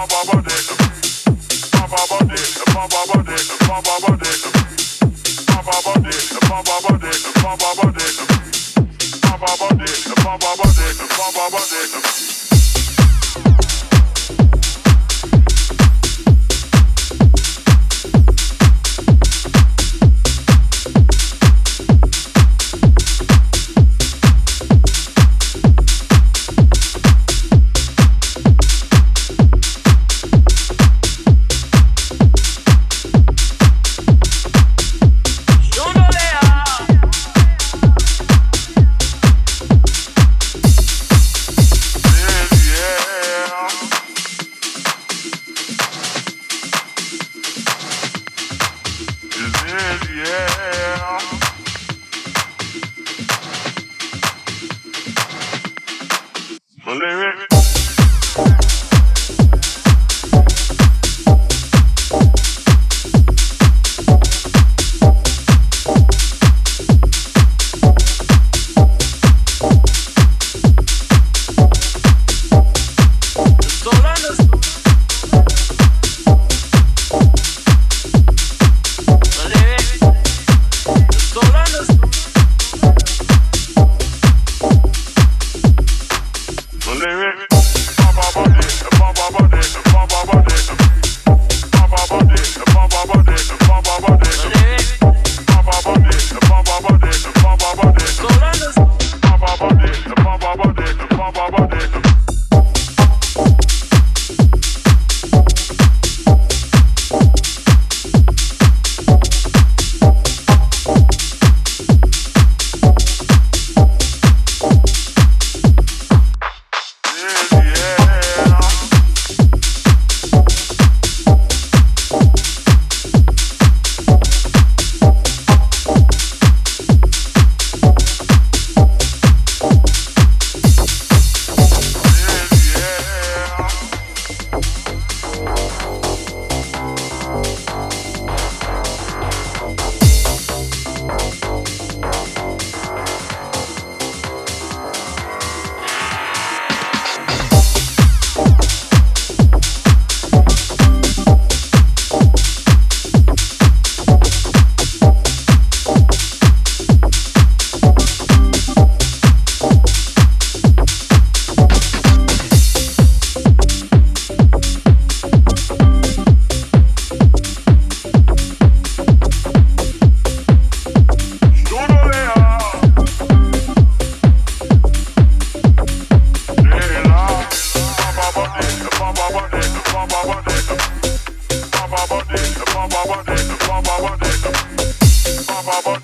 Baba dick, Baba dick, Baba dick. yeah. Believe it. Baba, baba,